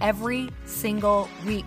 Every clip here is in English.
every single week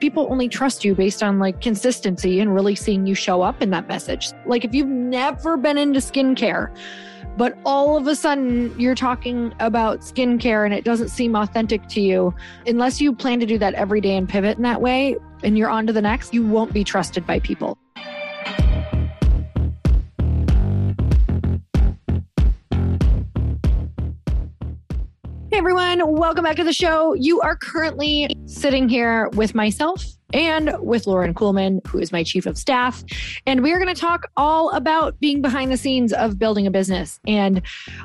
People only trust you based on like consistency and really seeing you show up in that message. Like if you've never been into skincare, but all of a sudden you're talking about skincare and it doesn't seem authentic to you, unless you plan to do that every day and pivot in that way and you're on to the next, you won't be trusted by people. Everyone, welcome back to the show. You are currently sitting here with myself and with Lauren Kuhlman, who is my chief of staff. And we are going to talk all about being behind the scenes of building a business. And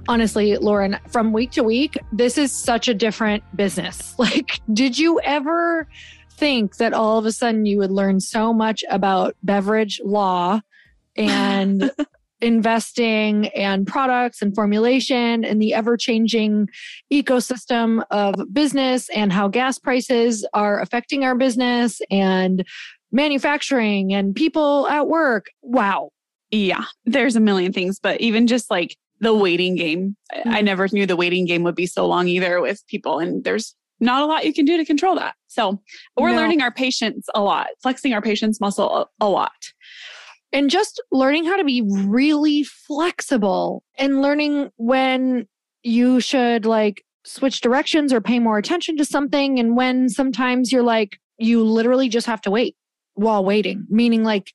honestly, Lauren, from week to week, this is such a different business. Like, did you ever think that all of a sudden you would learn so much about beverage law and investing and products and formulation and the ever changing ecosystem of business and how gas prices are affecting our business and manufacturing and people at work. Wow. Yeah, there's a million things, but even just like the waiting game, mm-hmm. I never knew the waiting game would be so long either with people. And there's not a lot you can do to control that. So we're no. learning our patience a lot, flexing our patience muscle a, a lot and just learning how to be really flexible and learning when you should like switch directions or pay more attention to something and when sometimes you're like you literally just have to wait while waiting. Meaning like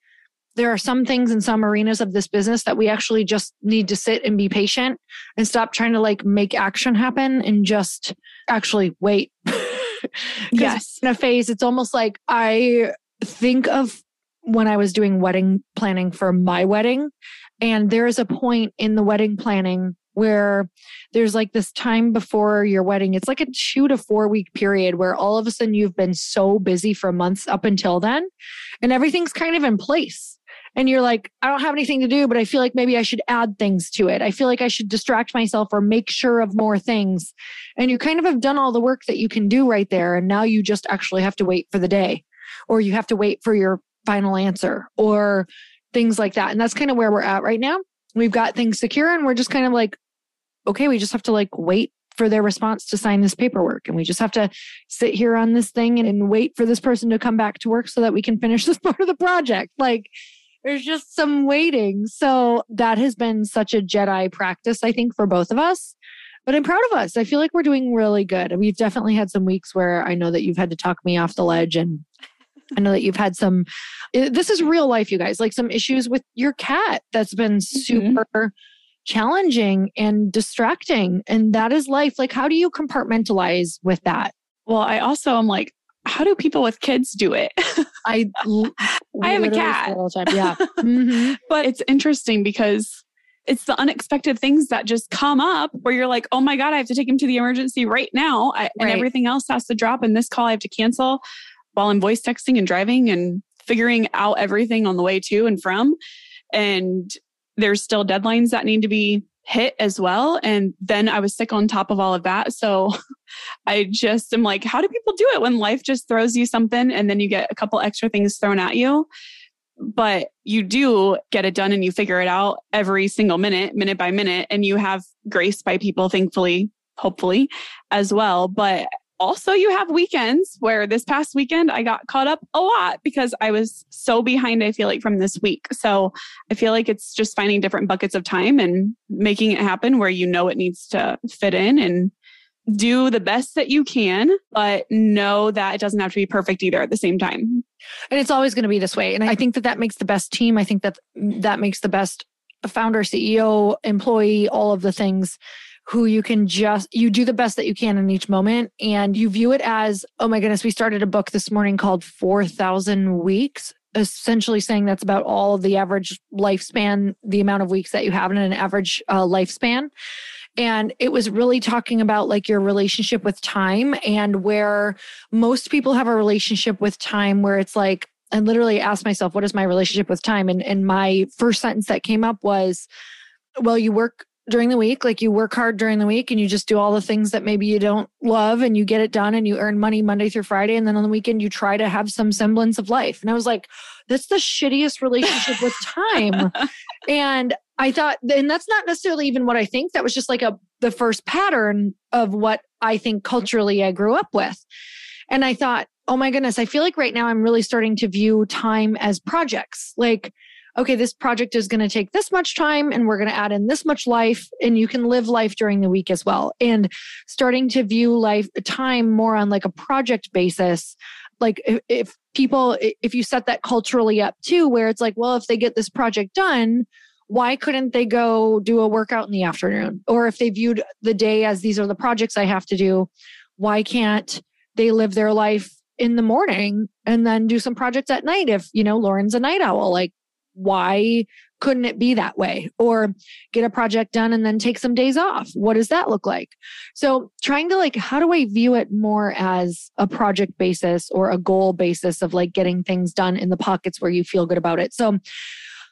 there are some things in some arenas of this business that we actually just need to sit and be patient and stop trying to like make action happen and just actually wait. Yes. in a phase it's almost like i think of when I was doing wedding planning for my wedding. And there is a point in the wedding planning where there's like this time before your wedding. It's like a two to four week period where all of a sudden you've been so busy for months up until then, and everything's kind of in place. and you're like, I don't have anything to do, but I feel like maybe I should add things to it. I feel like I should distract myself or make sure of more things. And you kind of have done all the work that you can do right there. And now you just actually have to wait for the day or you have to wait for your final answer or things like that. And that's kind of where we're at right now. We've got things secure and we're just kind of like, okay, we just have to like wait for their response to sign this paperwork. And we just have to sit here on this thing and, and wait for this person to come back to work so that we can finish this part of the project. Like, there's just some waiting. So that has been such a Jedi practice, I think, for both of us. But I'm proud of us. I feel like we're doing really good. We've definitely had some weeks where I know that you've had to talk me off the ledge and I know that you've had some, eh, this is real life, you guys, like some issues with your cat that's been mm-hmm. super mm-hmm. challenging and distracting. And that is life. Like, how do you compartmentalize with that? Well, I also am like, how do people with kids do it? I I have a cat. Yeah. mm-hmm. But it's interesting because it's the unexpected things that just come up where you're like, oh my God, I have to take him to the emergency right now. I, right. And everything else has to drop. And this call I have to cancel while I'm voice texting and driving and figuring out everything on the way to and from. And there's still deadlines that need to be hit as well. And then I was sick on top of all of that. So I just am like, how do people do it when life just throws you something and then you get a couple extra things thrown at you? But you do get it done and you figure it out every single minute, minute by minute, and you have grace by people, thankfully, hopefully, as well. But also you have weekends where this past weekend I got caught up a lot because I was so behind, I feel like, from this week. So I feel like it's just finding different buckets of time and making it happen where you know it needs to fit in and do the best that you can, but know that it doesn't have to be perfect either at the same time. And it's always going to be this way. And I think that that makes the best team. I think that that makes the best founder, CEO, employee, all of the things who you can just you do the best that you can in each moment and you view it as oh my goodness we started a book this morning called 4000 weeks essentially saying that's about all of the average lifespan the amount of weeks that you have in an average uh, lifespan and it was really talking about like your relationship with time and where most people have a relationship with time where it's like I literally asked myself, what is my relationship with time? And, and my first sentence that came up was, well, you work during the week. Like you work hard during the week and you just do all the things that maybe you don't love and you get it done and you earn money Monday through Friday. And then on the weekend, you try to have some semblance of life. And I was like, that's the shittiest relationship with time. and I thought, and that's not necessarily even what I think. That was just like a, the first pattern of what I think culturally I grew up with. And I thought, oh my goodness, I feel like right now I'm really starting to view time as projects. Like, okay, this project is going to take this much time and we're going to add in this much life and you can live life during the week as well. And starting to view life time more on like a project basis. Like if, if people, if you set that culturally up too, where it's like, well, if they get this project done, why couldn't they go do a workout in the afternoon? Or if they viewed the day as these are the projects I have to do, why can't they live their life in the morning and then do some projects at night if you know lauren's a night owl like why couldn't it be that way? Or get a project done and then take some days off. What does that look like? So trying to like, how do I view it more as a project basis or a goal basis of like getting things done in the pockets where you feel good about it? So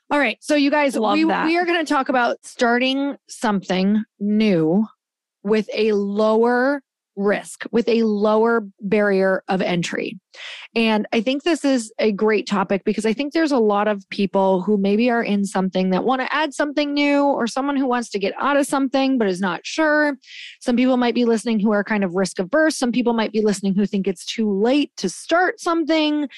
all right. So you guys, Love we, that. we are going to talk about starting something new with a lower risk with a lower barrier of entry. And I think this is a great topic because I think there's a lot of people who maybe are in something that want to add something new or someone who wants to get out of something but is not sure. Some people might be listening who are kind of risk averse. Some people might be listening who think it's too late to start something.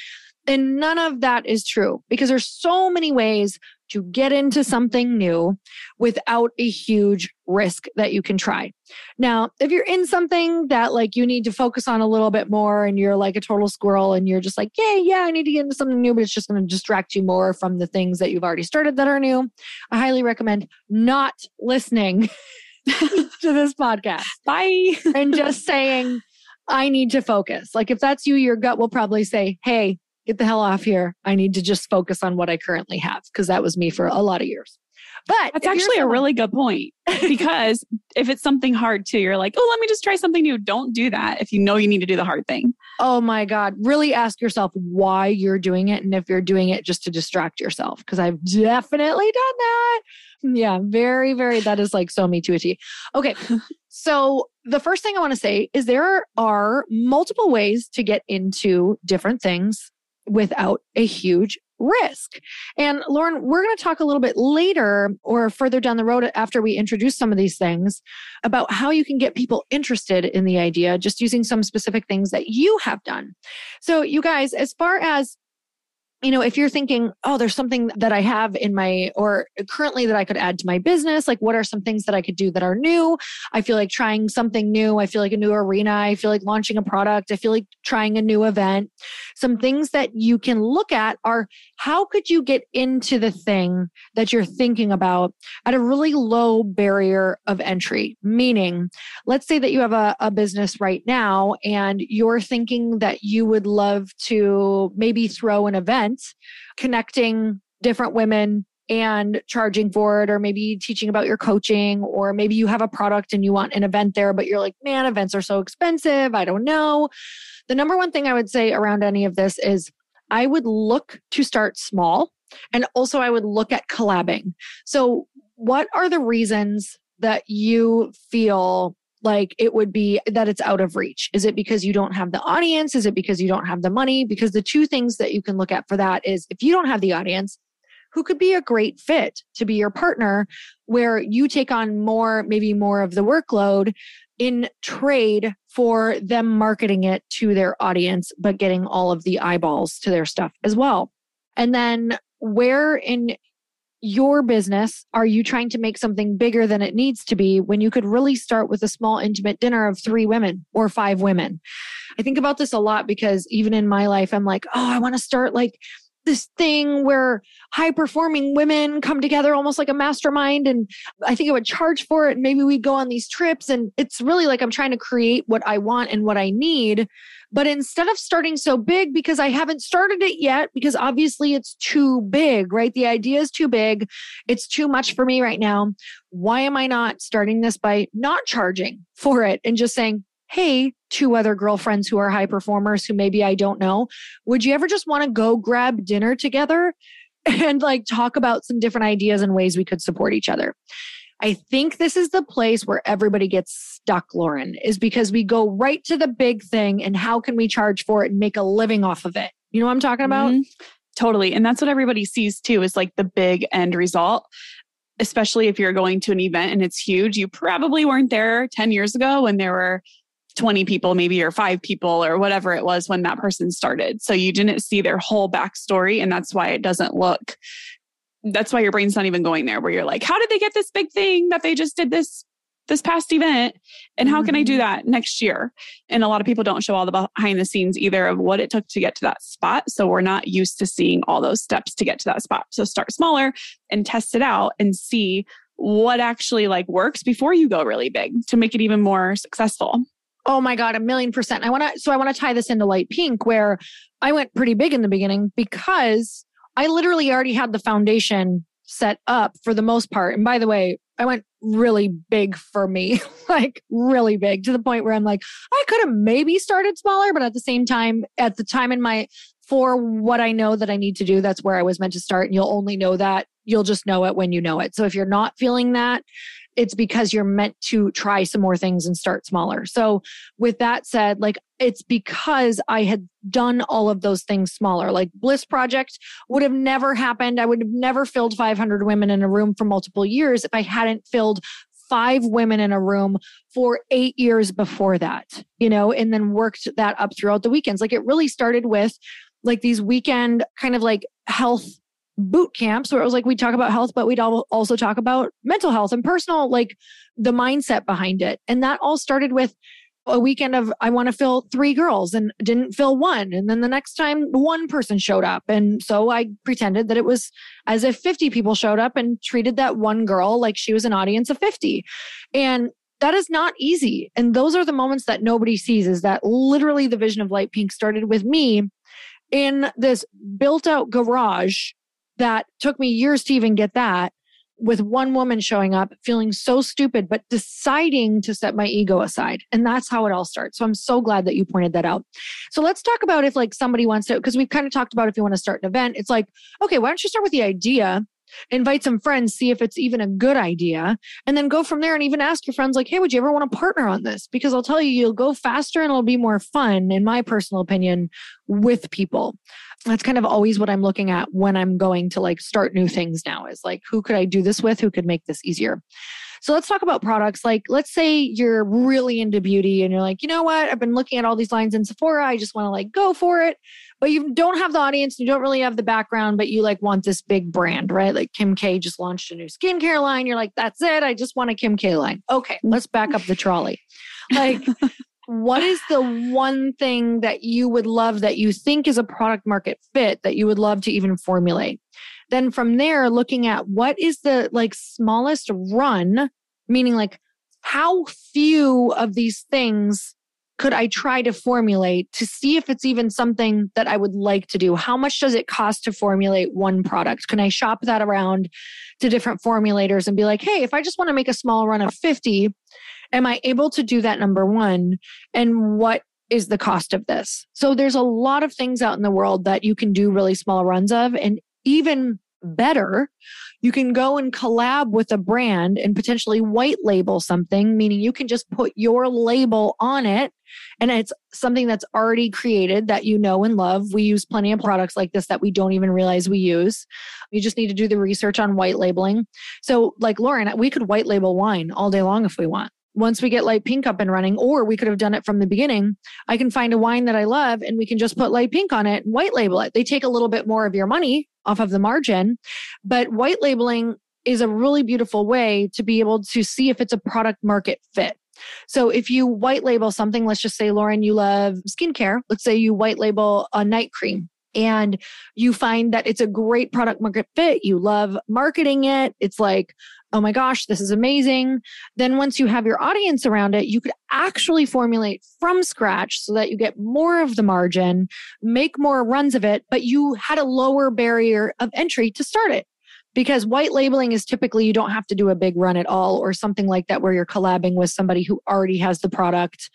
And none of that is true because there's so many ways to get into something new without a huge risk that you can try. Now, if you're in something that like you need to focus on a little bit more and you're like a total squirrel and you're just like, yeah, yeah, I need to get into something new, but it's just going to distract you more from the things that you've already started that are new, I highly recommend not listening to this podcast. Bye. and just saying, I need to focus. Like if that's you, your gut will probably say, hey, get the hell off here. I need to just focus on what I currently have because that was me for a lot of years. But that's actually someone- a really good point because if it's something hard too, you're like, oh, let me just try something new. Don't do that if you know you need to do the hard thing. Oh my God. Really ask yourself why you're doing it and if you're doing it just to distract yourself. Cause I've definitely done that. Yeah, very, very, that is like so me to a T. Okay. So, the first thing I want to say is there are multiple ways to get into different things without a huge risk. And Lauren, we're going to talk a little bit later or further down the road after we introduce some of these things about how you can get people interested in the idea just using some specific things that you have done. So, you guys, as far as you know, if you're thinking, oh, there's something that I have in my or currently that I could add to my business, like what are some things that I could do that are new? I feel like trying something new. I feel like a new arena. I feel like launching a product. I feel like trying a new event. Some things that you can look at are how could you get into the thing that you're thinking about at a really low barrier of entry? Meaning, let's say that you have a, a business right now and you're thinking that you would love to maybe throw an event event, connecting different women and charging for it, or maybe teaching about your coaching, or maybe you have a product and you want an event there, but you're like, man, events are so expensive. I don't know. The number one thing I would say around any of this is I would look to start small. And also, I would look at collabing. So, what are the reasons that you feel like it would be that it's out of reach? Is it because you don't have the audience? Is it because you don't have the money? Because the two things that you can look at for that is if you don't have the audience, who could be a great fit to be your partner where you take on more, maybe more of the workload in trade for them marketing it to their audience, but getting all of the eyeballs to their stuff as well. And then where in your business are you trying to make something bigger than it needs to be when you could really start with a small intimate dinner of three women or five women? I think about this a lot because even in my life i'm like oh i want to start like this thing where high performing women come together almost like a mastermind and i think i would charge for it and maybe we'd go on these trips. And it's really like i'm trying to create what i want and what i need but instead of starting so big, because I haven't started it yet, because obviously it's too big, right? The idea is too big. It's too much for me right now. Why am I not starting this by not charging for it and just saying, Hey, two other girlfriends who are high performers who maybe I don't know, would you ever just want to go grab dinner together and like talk about some different ideas and ways we could support each other? I think this is the place where everybody gets stuck, Lauren, is because we go right to the big thing and how can we charge for it and make a living off of it? You know what I'm talking about? Mm-hmm. Totally. And that's what everybody sees too is like the big end result. Especially if you're going to an event and it's huge. You probably weren't there 10 years ago when there were 20 people, maybe, or five people, or whatever it was when that person started. So you didn't see their whole backstory. And that's why it doesn't look that's why your brain's not even going there where you're like how did they get this big thing that they just did this this past event and how can i do mm-hmm. that next year and a lot of people don't show all the behind the scenes either of what it took to get to that spot so we're not used to seeing all those steps to get to that spot so start smaller and test it out and see what actually like works before you go really big to make it even more successful Oh my God, a million percent. I want to, so I want to tie this into Lite Pink where I went pretty big in the beginning because I literally already had the foundation set up for the most part. And by the way, I went really big for me, like really big to the point where I'm like, I could have maybe started smaller, but at the same time, at the time in my, for what I know that I need to do, that's where I was meant to start. And you'll only know that. You'll just know it when you know it. So if you're not feeling that, it's because you're meant to try some more things and start smaller. So, with that said, like it's because I had done all of those things smaller. Like Bliss Project would have never happened. I would have never filled 500 women in a room for multiple years if I hadn't filled five women in a room for eight years before that, you know, and then worked that up throughout the weekends. Like it really started with like these weekend kind of like health boot camps where it was like we talk about health, but we'd also talk about mental health and personal, like the mindset behind it. And that all started with a weekend of I want to fill three girls and didn't fill one. And then the next time one person showed up. And so I pretended that it was as if 50 people showed up and treated that one girl like she was an audience of 50. And that is not easy. And those are the moments that nobody sees is that literally the vision of Lite Pink started with me in this built out garage that took me years to even get that with one woman showing up feeling so stupid, but deciding to set my ego aside. And that's how it all starts. So I'm so glad that you pointed that out. So let's talk about if like somebody wants to, because we've kind of talked about if you want to start an event, it's like, okay, why don't you start with the idea? Invite some friends, see if it's even a good idea, and then go from there and even ask your friends, like, hey, would you ever want to partner on this? Because I'll tell you, you'll go faster and it'll be more fun, in my personal opinion, with people. That's kind of always what I'm looking at when I'm going to like start new things now is like, who could I do this with? Who could make this easier? So let's talk about products. Like, let's say you're really into beauty and you're like, you know what? I've been looking at all these lines in Sephora. I just want to like go for it. But you don't have the audience, you don't really have the background, but you like want this big brand, right? Like Kim K just launched a new skincare line. You're like, that's it. I just want a Kim K line. Okay, mm-hmm. let's back up the trolley. Like, what is the one thing that you would love that you think is a product market fit that you would love to even formulate? Then from there, looking at what is the like smallest run, meaning like how few of these things could I mm-hmm. try to formulate to see if it's even something that I would like to do? How much does it cost to formulate one product? Can I shop that around to different formulators and be like, hey, if I just want to make a small run of 50, am I able to do that? Number one. And what is the cost of this? So there's a lot of things out in the world that you can do really small runs of. And even better, you can go and collab with a brand and potentially white label something, meaning you can just put your label on it and it's something that's already created that you know and love. We use plenty of products like this that we don't even realize we use. You just need to do the research on white labeling. So, like Lauren, we could white label wine all day long if we want once we get Lite Pink up and running, or we could have done it from the beginning. I can find a wine that I love and we can just put Lite Pink on it and white label it. They take a little bit more of your money off of the margin, but white labeling is a really beautiful way to be able to see if it's a product market fit. So if you white label something, let's just say, Lauren, you love skincare. Let's say you white label a night cream and you find that it's a great product market fit. You love marketing it. It's like, oh my gosh, this is amazing. Then once you have your audience around it, you could actually formulate from scratch so that you get more of the margin, make more runs of it, but you had a lower barrier of entry to start it. Because white labeling is typically you don't have to do a big run at all or something like that where you're collabing with somebody who already has the product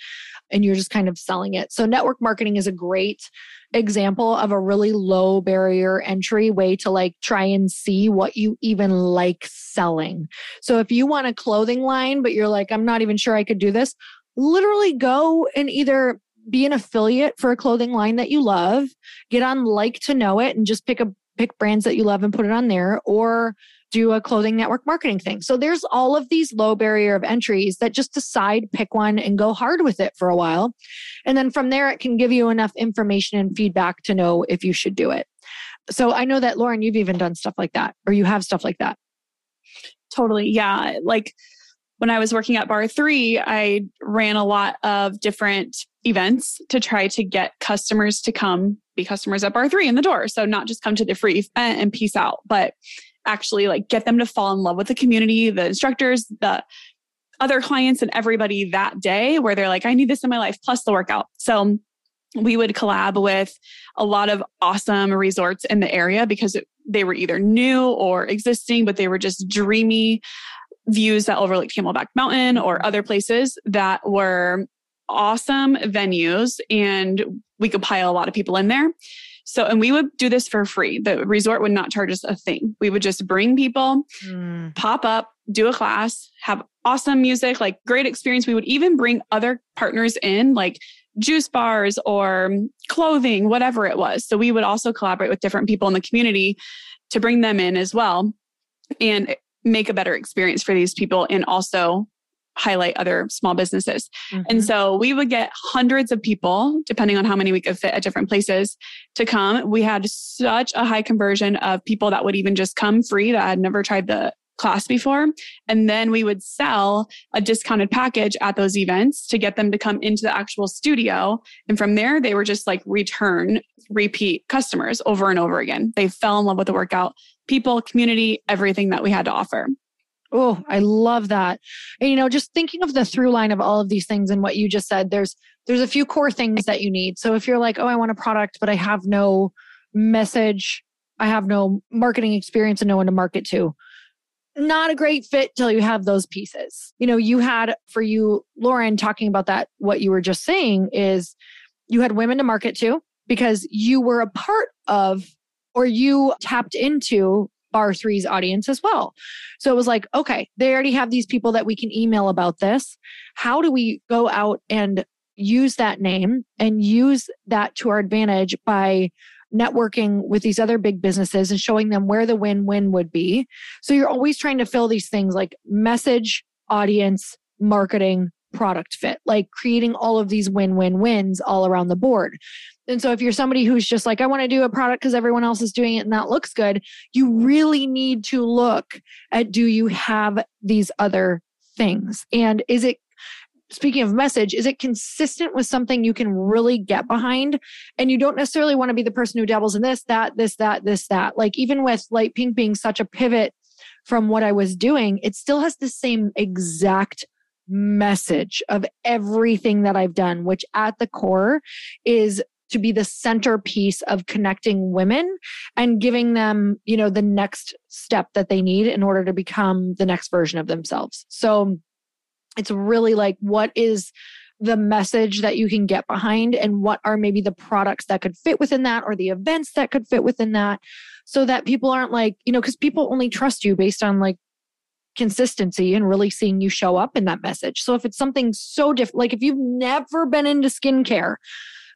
and you're just kind of selling it. So network marketing is a great example of a really low barrier entry way to like try and see what you even like selling. So if you want a clothing line, but you're like, I'm not even sure I could do this, literally go and either be an affiliate for a clothing line that you love, get on like to know it and just pick a pick brands that you love and put it on there or do a clothing network marketing thing. So there's all of these low barrier of entries that just decide, pick one and go hard with it for a while. And then from there, it can give you enough information and feedback to know if you should do it. So I know that Lauren, you've even done stuff like that or you have stuff like that. Totally. Yeah. Like when I was working at Barre3, I ran a lot of different events to try to get customers to come be customers at Barre3 in the door. So not just come to the free event and peace out, but actually like get them to fall in love with the community, the instructors, the other clients and everybody that day where they're like, I need this in my life, plus the workout. So we would collab with a lot of awesome resorts in the area because they were either new or existing, but they were just dreamy views that overlooked Camelback Mountain or other places that were awesome venues and we could pile a lot of people in there. So, and we would do this for free. The resort would not charge us a thing. We would just bring people, mm. pop up, do a class, have awesome music, like great experience. We would even bring other partners in, like juice bars or clothing, whatever it was. So we would also collaborate with different people in the community to bring them in as well and make a better experience for these people and also highlight other small businesses. Mm-hmm. And so we would get hundreds of people, depending on how many we could fit at different places, to come. We had such a high conversion of people that would even just come free that had never tried the class before. And then we would sell a discounted package at those events to get them to come into the actual studio. And from there, they were just like return, repeat customers over and over again. They fell in love with the workout, people, community, everything that we had to offer. Oh, I love that. And you know, just thinking of the through line of all of these things and what you just said, there's there's a few core things that you need. So if you're like, "Oh, I want a product, but I have no message, I have no marketing experience and no one to market to." not a great fit till you have those pieces. You know, you had for you, Lauren, talking about that, what you were just saying is you had women to market to because you were a part of or you tapped into Barre3's audience as well. So it was like, okay, they already have these people that we can email about this. How do we go out and use that name and use that to our advantage by networking with these other big businesses and showing them where the win win would be. So you're always trying to fill these things like message, audience, marketing, product fit, like creating all of these win win wins all around the board. And so if you're somebody who's just like, I want to do a product because everyone else is doing it and that looks good, you really need to look at do you have these other things? And is it speaking of message, is it consistent with something you can really get behind? And you don't necessarily want to be the person who dabbles in this, that, this, that, this, that. Like even with Lite Pink being such a pivot from what I was doing, it still has the same exact message of everything that I've done, which at the core is to be the centerpiece of connecting women and giving them, you know, the next step that they need in order to become the next version of themselves. So it's really like what is the message that you can get behind and what are maybe the products that could fit within that or the events that could fit within that so that people aren't like you know because people only trust you based on like consistency and really seeing you show up in that message so if it's something so different like if you've never been into skincare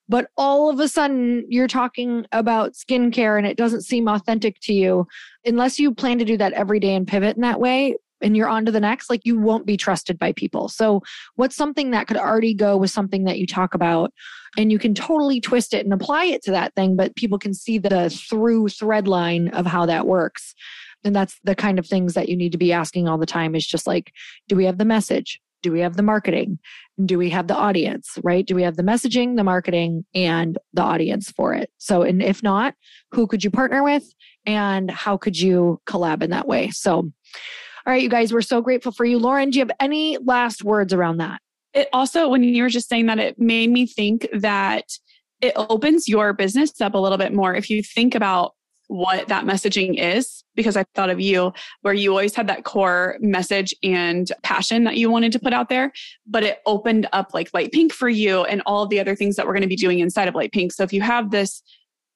but all of a sudden you're talking about skincare and it doesn't seem authentic to you unless you plan to do that every day and pivot in that way and you're on to the next, like you won't be trusted by people. So, what's something that could already go with something that you talk about? And you can totally twist it and apply it to that thing, but people can see the through thread line of how that works. And that's the kind of things that you need to be asking all the time is just like, do we have the message? Do we have the marketing? Do we have the audience, right? Do we have the messaging, the marketing, and the audience for it? So, and if not, who could you partner with? And how could you collab in that way? So, all right, you guys, we're so grateful for you. Lauren, do you have any last words around that? It also, when you were just saying that, it made me think that it opens your business up a little bit more. If you think about what that messaging is, because I thought of you, where you always had that core message and passion that you wanted to put out there, but it opened up like Lite Pink for you and all the other things that we're going to be doing inside of Lite Pink. So if you have this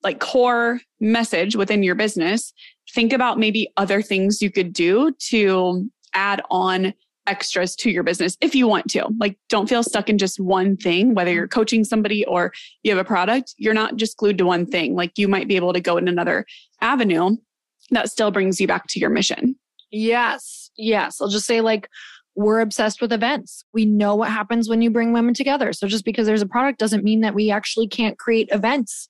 like core message within your business, think about maybe other things you could do to add on extras to your business if you want to. Like, don't feel stuck in just one thing, whether you're coaching somebody or you have a product, you're not just glued to one thing. Like, you might be able to go in another avenue that still brings you back to your mission. Yes. Yes. I'll just say, like, we're obsessed with events. We know what happens when you bring women together. So just because there's a product doesn't mean that we actually can't create events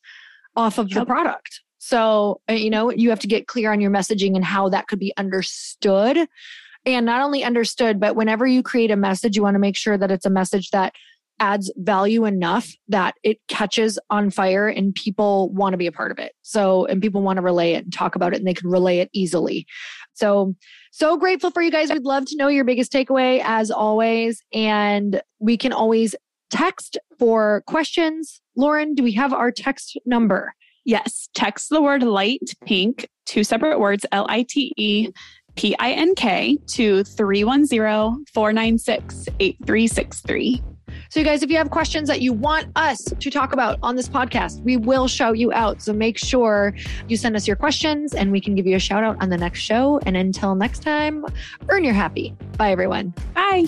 off of yep. the product. So, uh, you know, you have to get clear on your messaging and how that could be understood. And not only understood, but whenever you create a message, you want to make sure that it's a message that adds value enough that it catches on fire and people want to be a part of it. So, and people want to relay it and talk about it and they can relay it easily. So, so grateful for you guys. We'd love to know your biggest takeaway as always. And we can always text for questions. Lauren, do we have our text number? Yes, text the word Lite Pink, two separate words, L I T E P I N K, to 310 496 8363. So, you guys, if you have questions that you want us to talk about on this podcast, we will shout you out. So, make sure you send us your questions and we can give you a shout out on the next show. And until next time, earn your happy. Bye, everyone. Bye.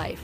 life.